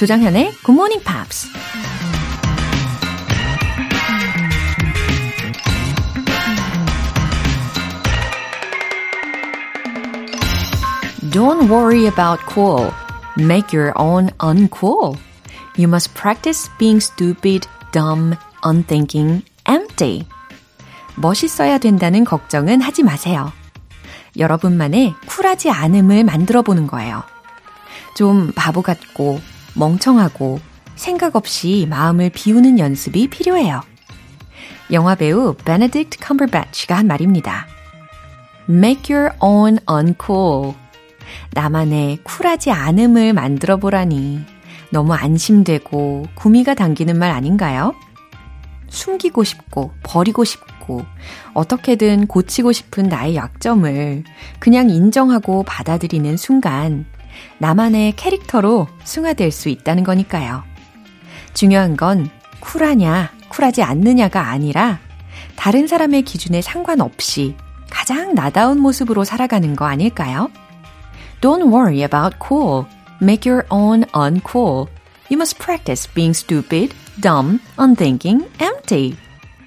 조장현의 Good Morning Pops. Don't worry about cool. Make your own uncool. You must practice being stupid, dumb, unthinking, empty. 멋있어야 된다는 걱정은 하지 마세요. 여러분만의 쿨하지 않음을 만들어 보는 거예요. 좀 바보 같고 멍청하고 생각 없이 마음을 비우는 연습이 필요해요. 영화 배우 베네딕트 컴버배치가 한 말입니다. Make your own uncool. 나만의 쿨하지 않음을 만들어 보라니 너무 안심되고 구미가 당기는 말 아닌가요? 숨기고 싶고 버리고 싶고 어떻게든 고치고 싶은 나의 약점을 그냥 인정하고 받아들이는 순간 나만의 캐릭터로 승화될 수 있다는 거니까요. 중요한 건 쿨하냐, 쿨하지 않느냐가 아니라 다른 사람의 기준에 상관없이 가장 나다운 모습으로 살아가는 거 아닐까요? Don't worry about cool. Make your own uncool. You must practice being stupid, dumb, unthinking, empty.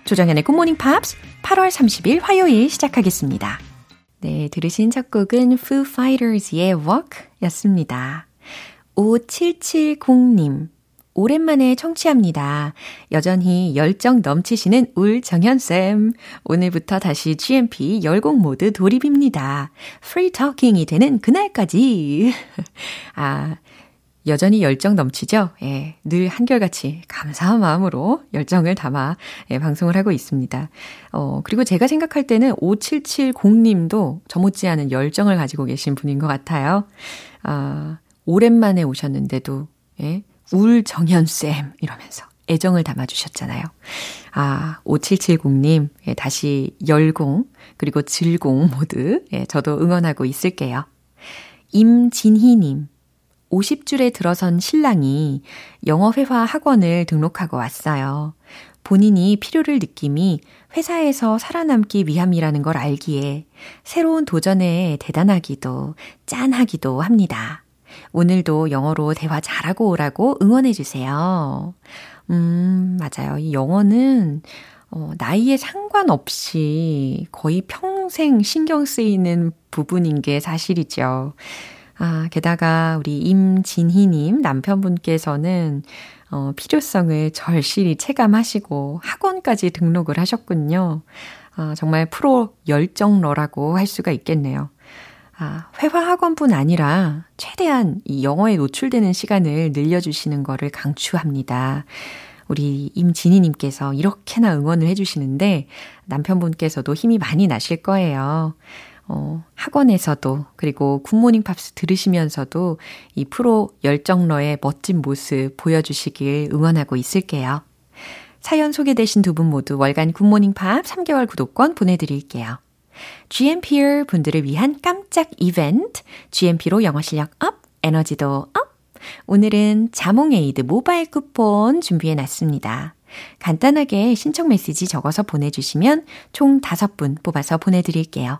조정현의 Good Morning Pops 8월 30일 화요일 시작하겠습니다. 네, 들으신 첫 곡은 Foo Fighters의 Walk 였습니다. 5770님. 오랜만에 청취합니다. 여전히 열정 넘치시는 울정현쌤. 오늘부터 다시 GMP 열공 모드 돌입입니다. free talking이 되는 그날까지. 아, 여전히 열정 넘치죠? 예, 늘 한결같이 감사한 마음으로 열정을 담아 예, 방송을 하고 있습니다. 어, 그리고 제가 생각할 때는 5770님도 저 못지않은 열정을 가지고 계신 분인 것 같아요. 아, 오랜만에 오셨는데도, 예, 울정현쌤 이러면서 애정을 담아주셨잖아요. 아, 5770님, 예, 다시 열공, 그리고 질공 모두, 예, 저도 응원하고 있을게요. 임진희님, 50줄에 들어선 신랑이 영어회화 학원을 등록하고 왔어요. 본인이 필요를 느낌이 회사에서 살아남기 위함이라는 걸 알기에 새로운 도전에 대단하기도 짠하기도 합니다. 오늘도 영어로 대화 잘하고 오라고 응원해주세요. 음, 맞아요. 이 영어는, 어, 나이에 상관없이 거의 평생 신경 쓰이는 부분인 게 사실이죠. 아, 게다가 우리 임진희님 남편분께서는 어, 필요성을 절실히 체감하시고 학원까지 등록을 하셨군요. 아, 정말 프로 열정러라고 할 수가 있겠네요. 아, 회화 학원뿐 아니라 최대한 이 영어에 노출되는 시간을 늘려주시는 거를 강추합니다. 우리 임진희님께서 이렇게나 응원을 해주시는데 남편분께서도 힘이 많이 나실 거예요. 어, 학원에서도 그리고 Good Morning Pops 들으시면서도 이 프로 열정러의 멋진 모습 보여주시길 응원하고 있을게요. 사연 소개되신 두 분 모두 월간 Good Morning Pop 3개월 구독권 보내드릴게요. GMPer 분들을 위한 깜짝 이벤트, GMP로 영어 실력 up, 에너지도 up! 오늘은 자몽에이드 모바일 쿠폰 준비해 놨습니다. 간단하게 신청 메시지 적어서 보내주시면 총 5분 뽑아서 보내드릴게요.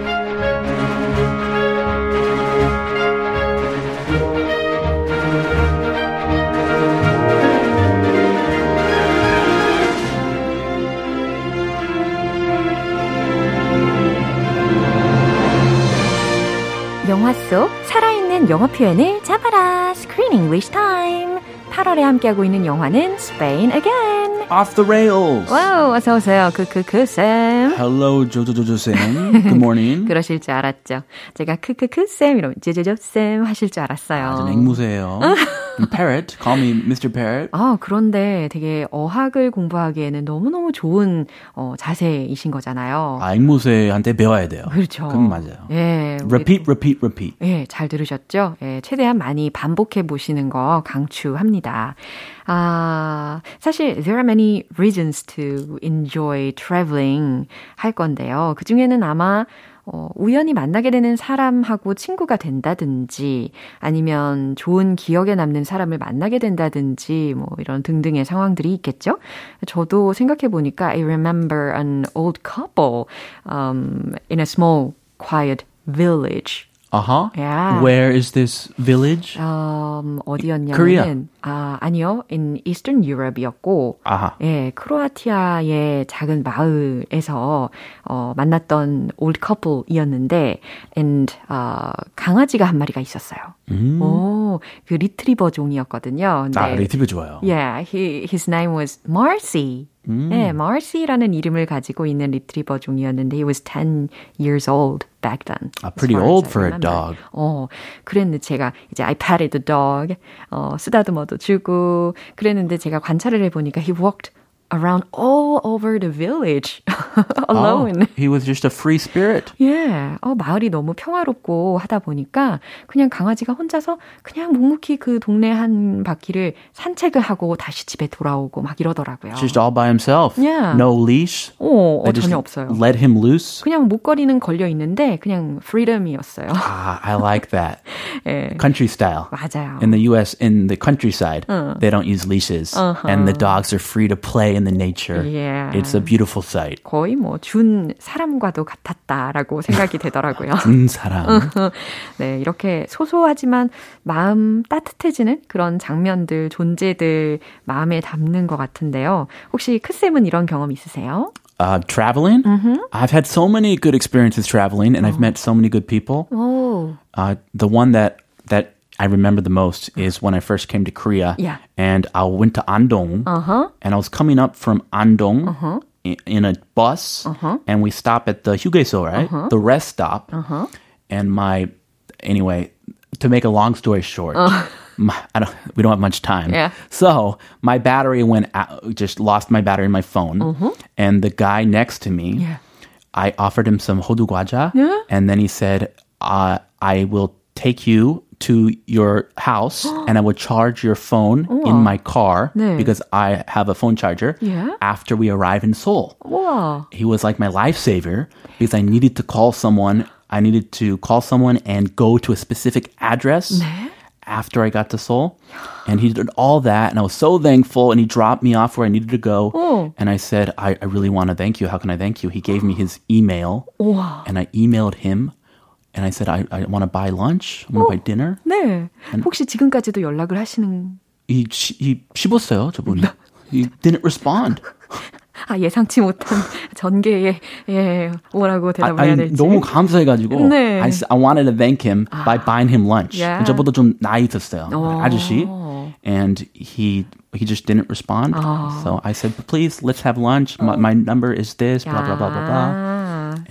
영화 속 살아있는 영어 표현을 잡아라. Screen English Time. 8월에 함께하고 있는 영화는 Spain Again. Off the rails. 와우, 어서 오세요. 크크크 쌤. Hello, 조조조조 쌤. Good morning. 그러실 줄 알았죠. 제가 크크크 쌤 이러면 조조조 쌤 하실 줄 알았어요. 아주 앵무새예요. Parrot, call me Mr. Parrot. 아, 그런데 되게 어학을 공부하기에는 너무너무 좋은 어, 자세이신 거잖아요. 아, 앵무새한테 배워야 돼요. 그렇죠. 그럼 맞아요. 예. Repeat, repeat, repeat. 예, 잘 들으셨죠? 예, 최대한 많이 반복해 보시는 거 강추합니다. 아, 사실 there are many reasons to enjoy traveling 할 건데요. 그 중에는 아마 어, 우연히 만나게 되는 사람하고 친구가 된다든지 아니면 좋은 기억에 남는 사람을 만나게 된다든지 뭐 이런 등등의 상황들이 있겠죠. 저도 생각해 보니까 I remember an old couple um, in a small quiet village. Uh-huh. Yeah. Where is this village? 음, 어디였냐면은 Korea. 아 아니요, in Eastern Europe이었고 아하. 예, 크로아티아의 작은 마을에서 어, 만났던 old couple이었는데 and 어, 강아지가 한 마리가 있었어요. 오, 그 리트리버 종이었거든요. 근데 아, 리트리버 좋아요. Yeah, he, his name was Marcy. 네, Marcy라는 이름을 가지고 있는 리트리버 종이었는데 he was 10 years old back then. 아, pretty old for a remember. dog. 어, 그랬는데 제가 이제 I patted the dog, 어, 쓰다듬어도 주고 그랬는데 제가 관찰을 해보니까 he walked around all over the village alone. Oh, he was just a free spirit. 예, 어, 마을이 너무 평화롭고 하다 보니까 그냥 강아지가 혼자서 그냥 묵묵히 그 동네 한 바퀴를 산책을 하고 다시 집에 돌아오고 막 이러더라고요. Just all by himself. Yeah. No leash. 어, 어 They just 전혀 없어요. let him loose. 그냥 목걸이는 걸려 있는데 그냥 프리덤이었어요. Ah, I like that. 예, Country style. 맞아요. In the U.S., in the countryside, they don't use leashes, and the dogs are free to play in the nature. Yeah. It's a beautiful sight. 거의 뭐 준 사람과도 같았다라고 생각이 되더라고요. 준 사람. 네, 이렇게 소소하지만 마음 따뜻해지는 그런 장면들, 존재들 마음에 담는 것 같은데요. 혹시 크쌤은 이런 경험 있으세요? Uh, traveling. I've had so many good experiences traveling, and I've met so many good people. 오, Uh, the one that I remember the most is when I first came to Korea, Yeah. and I went to Andong, uh-huh, and I was coming up from Andong uh-huh. in, in a bus, uh-huh. and we stop at the Hugeso, right? Uh-huh. The rest stop, and my anyway. To make a long story short, uh. my, I don't, we don't have much time. Yeah. So my battery went out, just lost my battery in my phone, mm-hmm. and the guy next to me, Yeah. I offered him some hodu guaja. Yeah. and then he said, uh, "I will take you to your house, and I will charge your phone in my car 네. because I have a phone charger. Yeah. After we arrive in Seoul, 우와, he was like my lifesaver because I needed to call someone. I needed to call someone and go to a specific address. After I got to Seoul, and he did all that, and I was so thankful. And he dropped me off where I needed to go, Oh. and I said, I, "I really want to thank you. How can I thank you?" He gave me his email, 우와. and I emailed him, and I said, "I, I want to buy lunch. I want to buy dinner." 네. 혹시 지금까지도 연락을 하시는 He 시- he 씹었어요, 저분이. He didn't respond. 아 예상치 못한 전개에 예 뭐라고 대답을 I, 해야 I 될지 너무 감사해가지고 네. I, s- I wanted to thank him by buying him lunch. Yeah. 저보다 좀 나이 있었어요. 어. 아저씨. And he he just didn't respond. So I said, please, let's have lunch. My, my number is this, blah, blah, blah, blah, blah.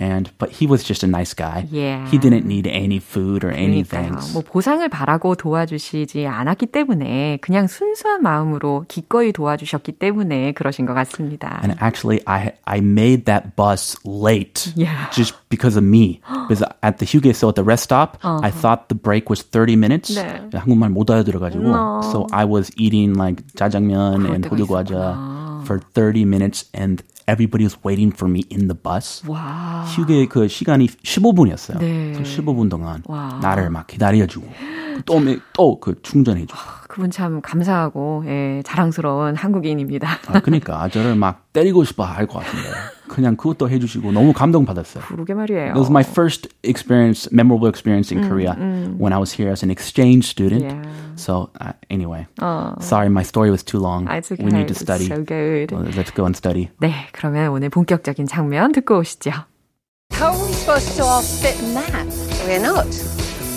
아, And, but he was just a nice guy. Yeah. He didn't need any food or any 그러니까요. thanks. 뭐 보상을 바라고 도와주시지 않았기 때문에 그냥 순수한 마음으로 기꺼이 도와주셨기 때문에 그러신 것 같습니다. And actually, I I made that bus late Yeah. just because of me. Because at the Hugeso at the rest stop, I thought the break was 30 minutes. 네. 한국말 못 알아들어가지고. No. So I was eating like 짜장면 and 때가 호두 과자 for 30 minutes and everybody was waiting for me in the bus. 와. 휴게 그 시간이 15분이었어요. 네. 그래서 15분 동안 와. 나를 막 기다려주고 또그 충전해주고. 그분 참 감사하고 예, 자랑스러운 한국인입니다. 아, 그러니까 저를 막 때리고 싶어 할 것 같은데 그냥 그것도 해주시고 너무 감동 받았어요. 그러게 말이에요. It was my first experience, memorable experience in Korea when I was here as an exchange student. Yeah. So uh, anyway, sorry, my story was too long. Ah, it's okay. We need to It's study. so good. Well, let's go and study. 네, 그러면 오늘 본격적인 장면 듣고 오시죠. How are we supposed to all sit in that? We're not.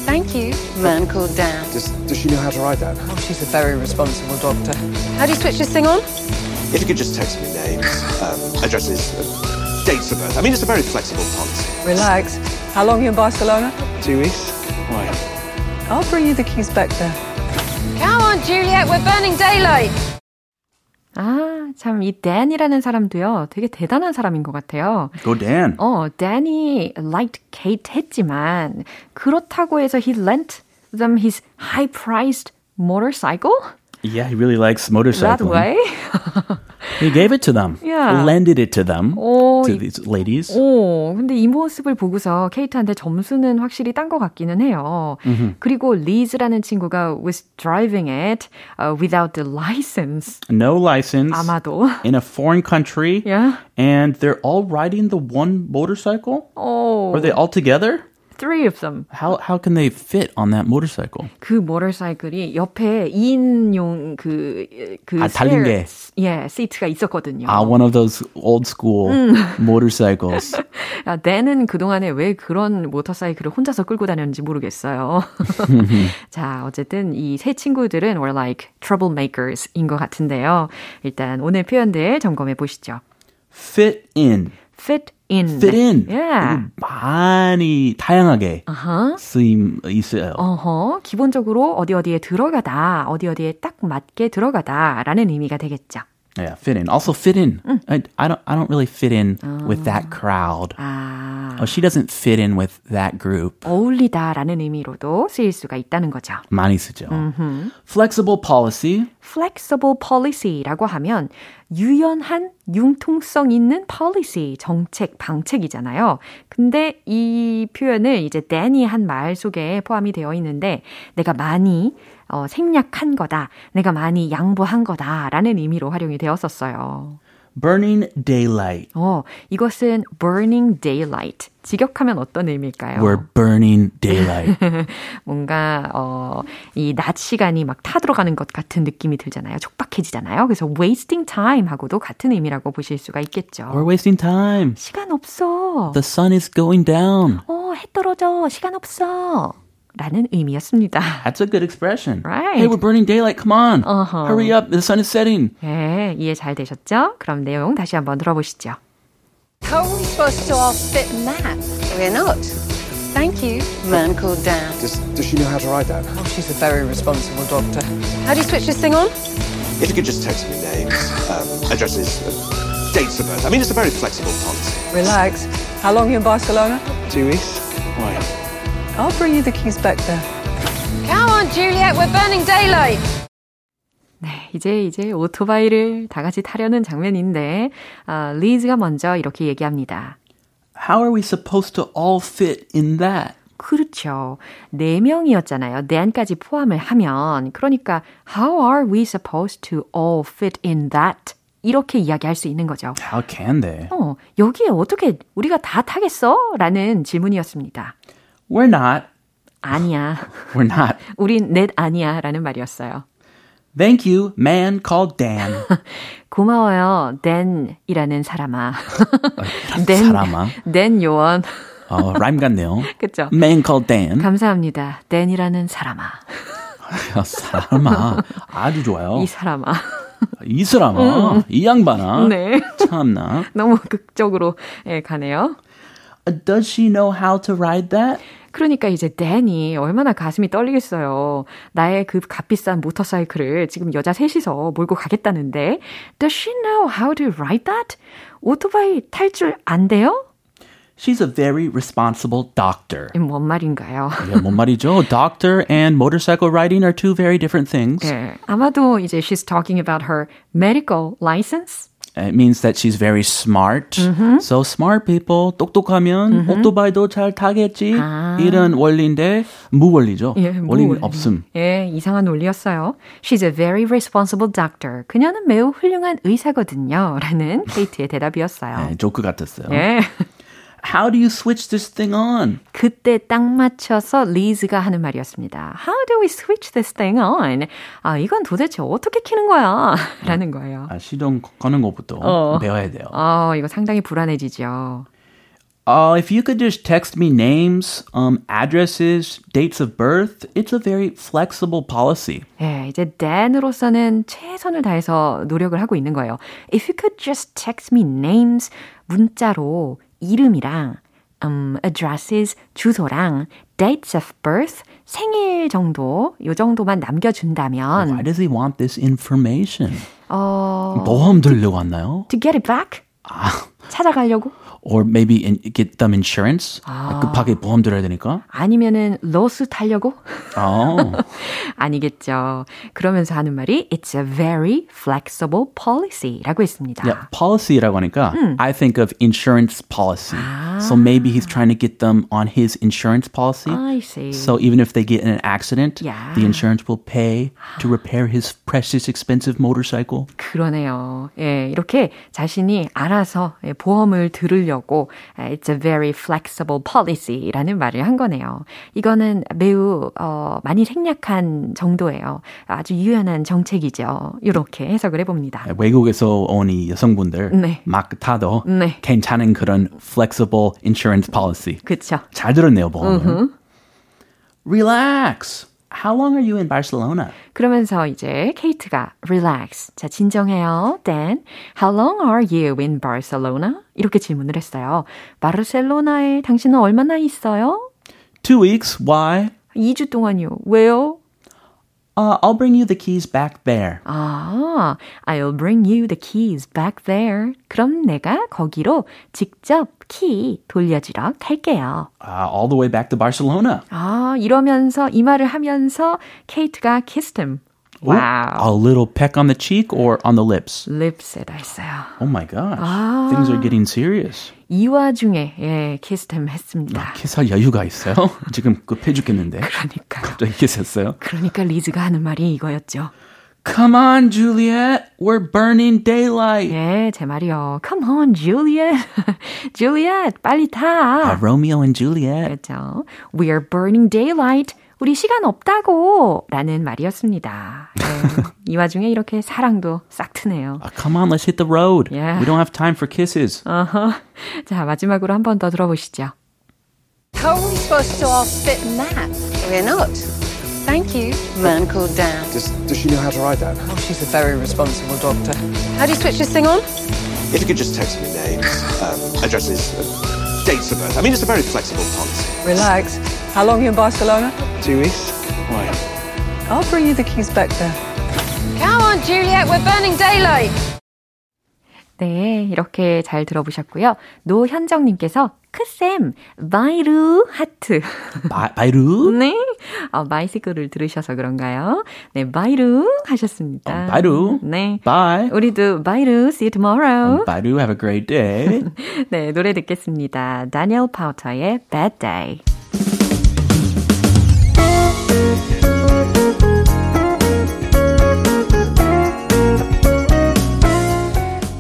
Thank you. Man called Dan. Does, does she know how to ride that? Oh, she's a very responsible doctor. How do you switch this thing on? If you could just text me names, um, addresses, uh, dates of birth. I mean, it's a very flexible policy. Relax. How long are you in Barcelona? Two weeks? Why? I'll bring you the keys back there. Come on, Juliet. We're burning daylight. 아, 참, 이 댄이라는 사람도요, 되게 대단한 사람인 것 같아요. Go Dan. 어, 댄이 liked Kate 했지만, 그렇다고 해서 he lent them his high-priced motorcycle? Yeah, he really likes That motorcycling. way? He gave it to them. Yeah. Lended it to them. 오, to 이- these ladies. 오, 근데 이 모습을 보고서 케이트한테 점수는 확실히 딴 것 같기는 해요. 그리고 리즈라는 친구가 was driving it uh, without the license. No license. 아마도. In a foreign country. Yeah. And they're all riding the one motorcycle? 오, Are they all together? Three of them. How how can they fit on that motorcycle? 그 모터사이클이 옆에 2인용 그, 그, 아, 달린 게. 예, 시트가 있었거든요. Ah, one of those old school motorcycles. 아, 내는 그동안에 왜 그런 모터사이클을 혼자서 끌고 다녔는지 모르겠어요. 자, 어쨌든 이 세 친구들은 were like troublemakers인 것 같은데요. 일단 오늘 표현들 점검해 보시죠. Fit in. Fit in. Fit in. Yeah. 많이 다양하게 쓰임 있어요. 어허, 기본적으로 어디 어디에 들어가다, 어디 어디에 딱 맞게 들어가다라는 의미가 되겠죠. Yeah, fit in. Also fit in. I, I don't I don't really fit in with that crowd. 아, Oh, she doesn't fit in with that group. 어울리다라는 의미로도 쓰일 수가 있다는 거죠. 많이 쓰죠. Flexible policy. flexible policy라고 하면 유연한 융통성 있는 policy, 정책, 방책이잖아요. 근데 이 표현을 이제 Danny 한말 속에 포함이 되어 있는데 내가 많이 어, 생략한 거다, 내가 많이 양보한 거다라는 의미로 활용이 되었었어요. Burning daylight. 어, 이것은 burning daylight. 직역하면 어떤 의미일까요? We're burning daylight. 뭔가 어, 이 낮 시간이 막 타들어가는 것 같은 느낌이 들잖아요. 촉박해지잖아요. 그래서 wasting time하고도 같은 의미라고 보실 수가 있겠죠. We're wasting time. 시간 없어. The sun is going down. 어, 해 떨어져. 시간 없어. 라는 의미였습니다. That's a good expression. Right. Hey, we're burning daylight. Come on. Uh-huh. Hurry up. The sun is setting. 네, 이해 잘 되셨죠? 그럼 내용 다시 한번 들어보시죠. How are we supposed to all fit in that? We're not. Thank you. Man called Dan. Does, does she know how to ride that? Oh, she's a very responsible doctor. How do you switch this thing on? If you could just text me names, um, addresses, uh, dates of birth. I mean, it's a very flexible policy. Relax. How long are you in Barcelona? Two weeks? Why? I'll bring you the keys back there. Come on, Juliet. We're burning daylight. 네, 이제 이제 오토바이를 다 같이 타려는 장면인데 아, 리즈가 먼저 이렇게 얘기합니다. How are we supposed to all fit in that? 그렇죠. 네 명이었잖아요. Dan까지 포함을 하면 그러니까 how are we supposed to all fit in that? 이렇게 이야기할 수 있는 거죠. How can they? 어, 여기에 어떻게 우리가 다 타겠어? 라는 질문이었습니다. We're not. 아니야. We're not. 우린 넷 아니야. 라는 말이었어요. Thank you, man called Dan. 고마워요. 댄이라는 사람아. 사람아. 댄 요원. 어, 라임 같네요. 그쵸? Man called Dan. 감사합니다. 댄이라는 사람아. 야, 사람아. 아주 좋아요. 이 사람아. 이 사람아. 이 양반아. 네. 참나. 너무 극적으로 예, 가네요. Uh, Does she know how to ride that? 그러니까 이제 댄이 얼마나 가슴이 떨리겠어요. 나의 그 값비싼 모터사이클을 지금 여자 셋이서 몰고 가겠다는데 Does she know how to ride that? 오토바이 탈 줄 안 돼요? She's a very responsible doctor. 이뭔 말인가요? 예, 뭔 말이죠? Doctor and motorcycle riding are two very different things. 예, 아마도 이제 she's talking about her medical license. It means that she's very smart. So smart people, 똑똑하면 오토바이도 잘 타겠지. 이런 원리인데 무원리죠. 예, 원리는 뭐, 없음. 예, 이상한 논리였어요. She's a very responsible doctor. 그녀는 매우 훌륭한 의사거든요. 라는 케이트의 대답이었어요. 네, 조크 같았어요. 예. How do you switch this thing on? 그때 딱 맞춰서 리즈가 하는 말이었습니다. How do we switch this thing on? 아, 이건 도대체 어떻게 키는 거야? 라는 거예요. 아, 시동 거는 것부터 어. 배워야 돼요. 아, 이거 상당히 불안해지죠. Uh, if you could just text me names, um, addresses, dates of birth, it's a very flexible policy. 예, 이제 Dan으로서는 최선을 다해서 노력을 하고 있는 거예요. If you could just text me names, 문자로 이름이랑 um, addresses, 주소랑 dates of birth, 생일 정도, 요 정도만 남겨준다면 Why does he want this information? 어, 보험 들려고 왔나요? to get it back? 찾아가려고? Or maybe in, get them insurance? 급하게 보험 들어야 되니까? 아니면은 러스 타려고? Oh. 아니겠죠. 그러면서 하는 말이 It's a very flexible policy라고 했습니다. Yeah, policy라고 하니까 I think of insurance policy. So maybe he's trying to get them on his insurance policy. I see. So even if they get in an accident, Yeah. the insurance will pay to repair his precious expensive motorcycle. 그러네요. 예, 이렇게 자신이 알아서 예, 보험을 들으려고 예, It's a very flexible policy라는 말을 한 거네요. 이거는 매우 어, 많이 생략한 정도예요. 아주 유연한 정책이죠. 이렇게 해석을 해봅니다. 외국에서 온 이 여성분들 네. 막 타도 네. 괜찮은 그런 flexible insurance policy. 그쵸? 잘 들었네요, 보험을. Relax. How long are you in Barcelona? 그러면서 이제 케이트가 relax. 자, 진정해요. Dan, how long are you in Barcelona? 이렇게 질문을 했어요. 바르셀로나에 당신은 얼마나 있어요? Two weeks. Why? 2주 동안요. 왜요? Uh, I'll bring you the keys back there. 아, I'll bring you the keys back there. 그럼 내가 거기로 직접 키 돌려주러 갈게요. Uh, all the way back to Barcelona. 아, 이러면서 이 말을 하면서 케이트가 kissed him. A 와우. little peck on the cheek or on the lips. 립스에다 했어요. Oh my gosh. Things are getting serious. 이 와중에 예, kissed him 했습니다. 키스할 여유가 있어요? 지금 급해 죽겠는데. 그러니까요. 갑자기 키스했어요. 그러니까 리즈가 하는 말이 이거였죠. Come on, Juliet. We're burning daylight. 예, 제 말이요. Come on, Juliet. Juliet, 빨리 타. Uh, Romeo and Juliet. 그렇죠. We are burning daylight. 우리 시간 없다고. 라는 말이었습니다. 예, 이 와중에 이렇게 사랑도 싹 트네요. Uh, come on, let's hit the road. Yeah. We don't have time for kisses. 어허. 자, 마지막으로 한 번 더 들어보시죠. How are we supposed to all sit in that? We're not. Thank you, man called Dan. Does, does she know how to ride that? Oh, she's a very responsible doctor. How do you switch this thing on? If you could just text me names, um, addresses, uh, dates of birth. I mean, it's a very flexible policy. Relax. How long are you in Barcelona? Two weeks? Why? I'll bring you the keys back there. Come on, Juliet, we're burning daylight. 네, 이렇게 잘 들어보셨고요. 노현정님께서 크쌤, 바이루 하트. 바, 바이루? 네, 어, 바이시클을 들으셔서 그런가요? 네, 바이루 하셨습니다. 어, 바이루. 네. Bye. 우리도 바이루, see you tomorrow. Baidu, have a great day. 네, 노래 듣겠습니다. 다니엘 파우터의 Bad Day.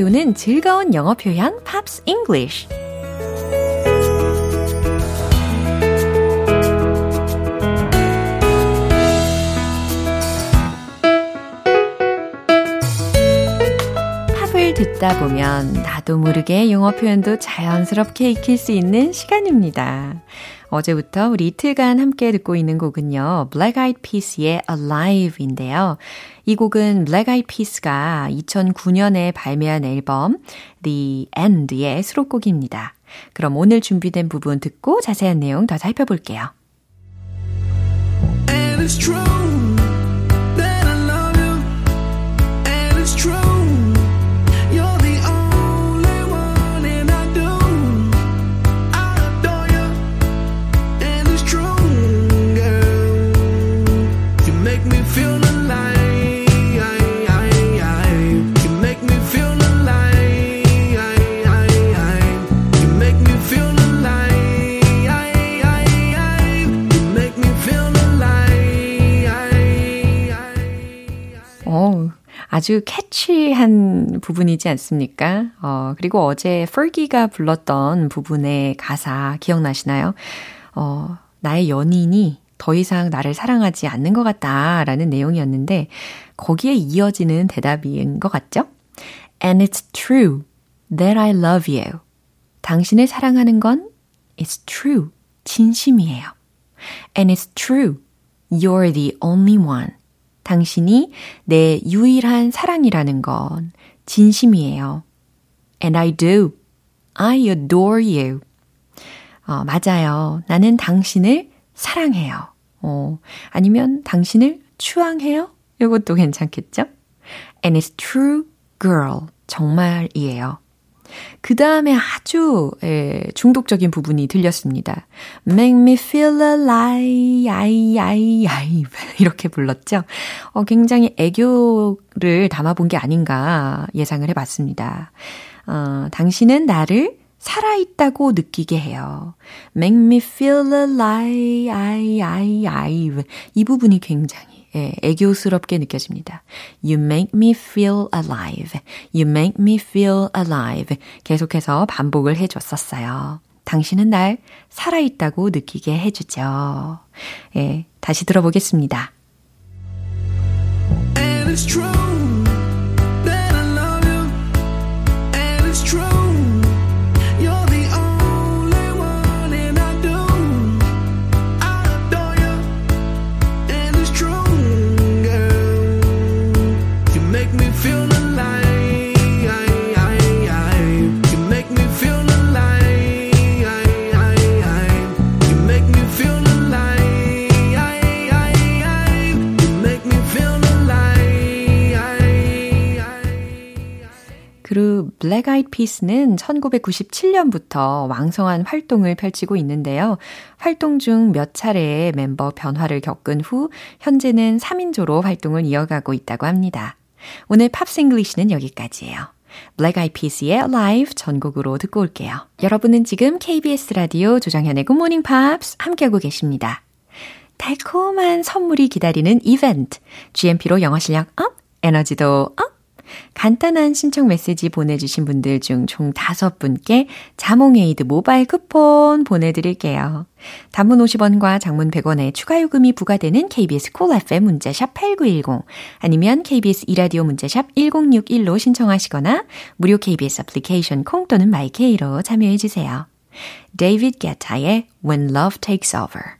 배우는 즐거운 영어 표현 Pops English. 듣다 보면 나도 모르게 영어 표현도 자연스럽게 익힐 수 있는 시간입니다. 어제부터 우리 이틀간 함께 듣고 있는 곡은요. Black Eyed Peas의 Alive인데요. 이 곡은 Black Eyed Peas가 2009년에 발매한 앨범 The End의 수록곡입니다. 그럼 오늘 준비된 부분 듣고 자세한 내용 더 살펴볼게요. And it's true 아주 캐치한 부분이지 않습니까? 어, 그리고 어제 퍼기가 불렀던 부분의 가사 기억나시나요? 어, 나의 연인이 더 이상 나를 사랑하지 않는 것 같다라는 내용이었는데 거기에 이어지는 대답인 것 같죠? And it's true that I love you. 당신을 사랑하는 건 it's true. 진심이에요. And it's true. You're the only one. 당신이 내 유일한 사랑이라는 건 진심이에요. And I do. I adore you. 어, 맞아요. 나는 당신을 사랑해요. 어, 아니면 당신을 추앙해요? 이것도 괜찮겠죠? And it's true, girl. 정말이에요. 그 다음에 아주 예, 중독적인 부분이 들렸습니다. Make me feel alive, I, I, I. 이렇게 불렀죠. 어, 굉장히 애교를 담아본 게 아닌가 예상을 해봤습니다. 어, 당신은 나를 살아있다고 느끼게 해요. Make me feel alive, I, I, I. 이 부분이 굉장히 예, 애교스럽게 느껴집니다. You make me feel alive. You make me feel alive. 계속해서 반복을 해줬었어요. 당신은 날 살아있다고 느끼게 해주죠. 예, 다시 들어보겠습니다. And it's true Black Eyed Peas는 1997년부터 왕성한 활동을 펼치고 있는데요. 활동 중 몇 차례의 멤버 변화를 겪은 후 현재는 3인조로 활동을 이어가고 있다고 합니다. 오늘 Pops English는 여기까지예요. Black Eyed Peas의 Alive 전곡으로 듣고 올게요. 여러분은 지금 KBS 라디오 조정현의 Morning Pops 함께하고 계십니다. 달콤한 선물이 기다리는 이벤트. GMP로 영어 실력 up, 에너지도 up. 간단한 신청 메시지 보내주신 분들 중총 5분께 자몽에이드 모바일 쿠폰 보내드릴게요. 단문 50원과 장문 100원의 추가 요금이 부과되는 KBS cool cool FM 문자샵 8910 아니면 KBS 2라디오 문자샵 1061로 신청하시거나 무료 KBS 애플리케이션 콩 또는 My K로 참여해주세요. David Guetta의 When Love Takes Over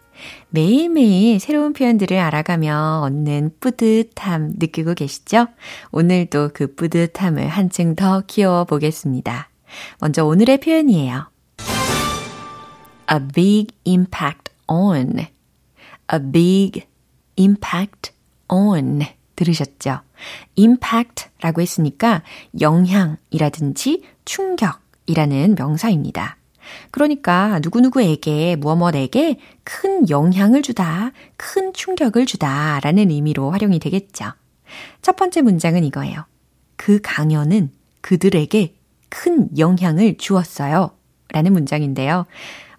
매일매일 새로운 표현들을 알아가며 얻는 뿌듯함 느끼고 계시죠? 오늘도 그 뿌듯함을 한층 더 키워 보겠습니다. 먼저 오늘의 표현이에요. A big impact on. A big impact on. 들으셨죠? impact라고 했으니까 영향이라든지 충격이라는 명사입니다. 그러니까 누구누구에게, 무엇무엇에게 큰 영향을 주다, 큰 충격을 주다 라는 의미로 활용이 되겠죠. 첫 번째 문장은 이거예요. 그 강연은 그들에게 큰 영향을 주었어요. 라는 문장인데요.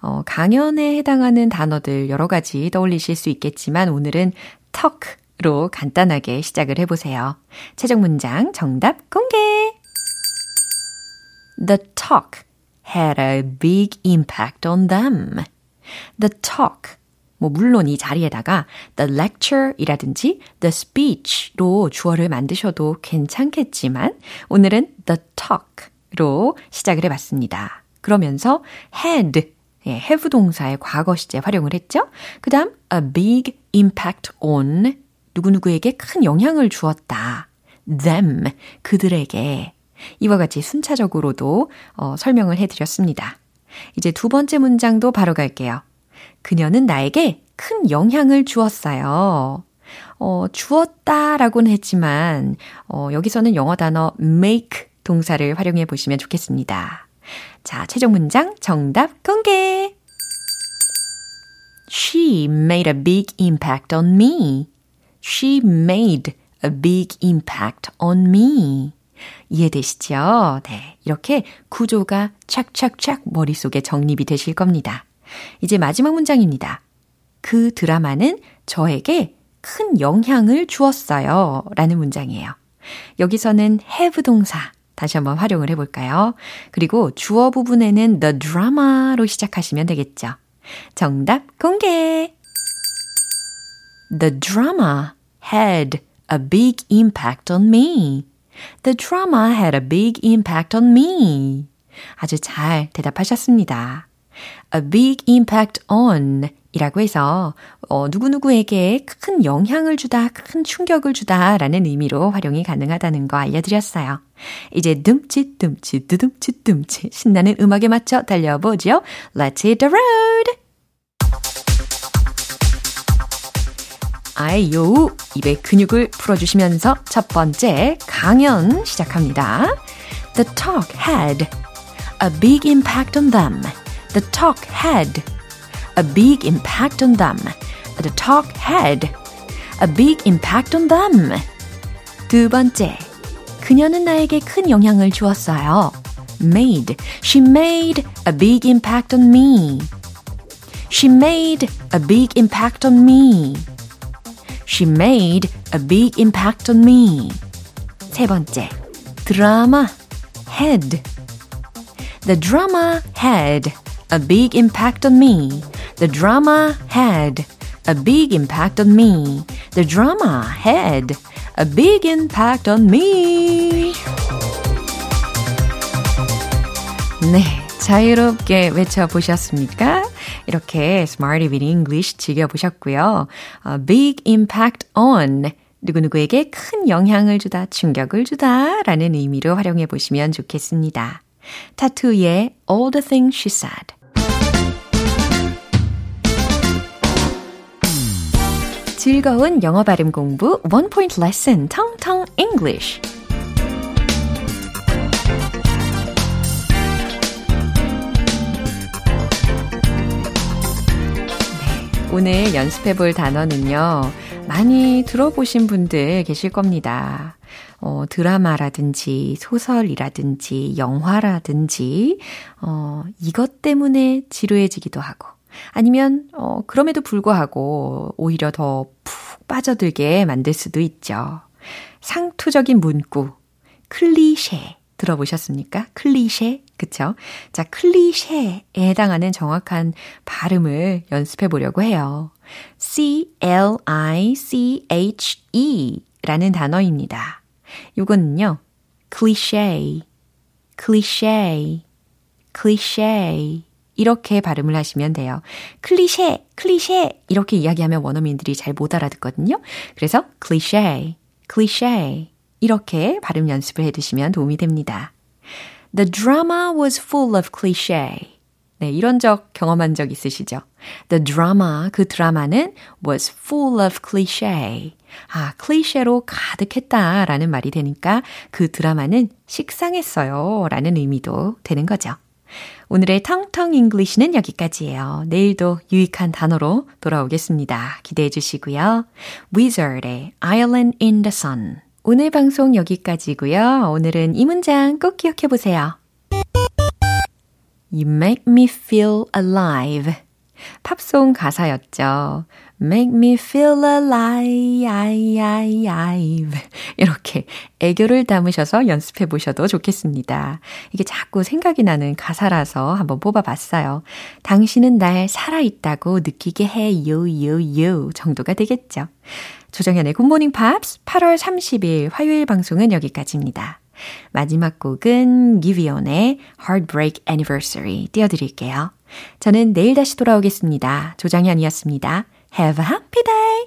어, 강연에 해당하는 단어들 여러 가지 떠올리실 수 있겠지만 오늘은 talk로 간단하게 시작을 해보세요. 최종 문장 정답 공개! The talk had a big impact on them. The talk. 뭐, 물론 이 자리에다가 the lecture 이라든지 the speech로 주어를 만드셔도 괜찮겠지만, 오늘은 the talk로 시작을 해봤습니다. 그러면서 had, 예, have 동사의 과거 시제 활용을 했죠? 그 다음, a big impact on, 누구누구에게 큰 영향을 주었다. them, 그들에게. 이와 같이 순차적으로도 어, 설명을 해드렸습니다. 이제 두 번째 문장도 바로 갈게요. 그녀는 나에게 큰 영향을 주었어요. 어, 주었다 라고는 했지만, 어, 여기서는 영어 단어 make 동사를 활용해 보시면 좋겠습니다. 자, 최종 문장 정답 공개! She made a big impact on me. She made a big impact on me. 이해되시죠? 네. 이렇게 구조가 착착착 머릿속에 정립이 되실 겁니다. 이제 마지막 문장입니다. 그 드라마는 저에게 큰 영향을 주었어요. 라는 문장이에요. 여기서는 have 동사 다시 한번 활용을 해볼까요? 그리고 주어 부분에는 the drama로 시작하시면 되겠죠. 정답 공개! The drama had a big impact on me. The drama had a big impact on me. 아주 잘 대답하셨습니다. A big impact on 이라고 해서 어, 누구누구에게 큰 영향을 주다, 큰 충격을 주다 라는 의미로 활용이 가능하다는 거 알려드렸어요. 이제 둠칫둠칫 두둠칫둠칫 신나는 음악에 맞춰 달려보죠. Let's hit the road! 아이요 입의 근육을 풀어주시면서 첫 번째 강연 시작합니다. The talk had a big impact on them. The talk had a big impact on them. The talk had a big impact on them. 두 번째, 그녀는 나에게 큰 영향을 주었어요. Made. She made a big impact on me. She made a big impact on me. She made a big impact on me. 세 번째, 드라마 had. The drama had a big impact on me. The drama had a big impact on me. The drama had a big impact on me. 네, 자유롭게 외쳐보셨습니까? 이렇게 Smarty with English 즐겨보셨고요. Uh, big impact on 누구누구에게 큰 영향을 주다, 충격을 주다 라는 의미로 활용해 보시면 좋겠습니다. 타투의 All the Things She Said 즐거운 영어 발음 공부 원 포인트 레슨 텅텅 English 오늘 연습해 볼 단어는요, 많이 들어보신 분들 계실 겁니다. 어, 드라마라든지 소설이라든지 영화라든지, 어, 이것 때문에 지루해지기도 하고, 아니면, 어, 그럼에도 불구하고 오히려 더 푹 빠져들게 만들 수도 있죠. 상투적인 문구, 클리셰 들어보셨습니까? 클리셰. 그쵸? 자, 클리셰에 해당하는 정확한 발음을 연습해 보려고 해요. C-L-I-C-H-E 라는 단어입니다. 이거는요, cliché, cliché, cliché 이렇게 발음을 하시면 돼요. 클리셰, 클리셰 이렇게 이야기하면 원어민들이 잘 못 알아듣거든요. 그래서 cliché, cliché 이렇게 발음 연습을 해두시면 도움이 됩니다. The drama was full of cliché. 네, 이런 적 경험한 적 있으시죠? The drama, 그 드라마는 was full of cliché. 아, 클리셰로 가득했다 라는 말이 되니까 그 드라마는 식상했어요. 라는 의미도 되는 거죠. 오늘의 텅텅 English는 여기까지예요. 내일도 유익한 단어로 돌아오겠습니다. 기대해 주시고요. Wizard의 Island in the Sun. 오늘 방송 여기까지고요. 오늘은 이 문장 꼭 기억해 보세요. You make me feel alive. 팝송 가사였죠. Make me feel alive. 이렇게 애교를 담으셔서 연습해 보셔도 좋겠습니다. 이게 자꾸 생각이 나는 가사라서 한번 뽑아봤어요. 당신은 날 살아있다고 느끼게 해요, 요, 요 정도가 되겠죠. 조정현의 굿모닝 팝스 8월 30일 화요일 방송은 여기까지입니다. 마지막 곡은 기비온의 Heartbreak Anniversary 띄워드릴게요. 저는 내일 다시 돌아오겠습니다. 조정현이었습니다. Have a happy day!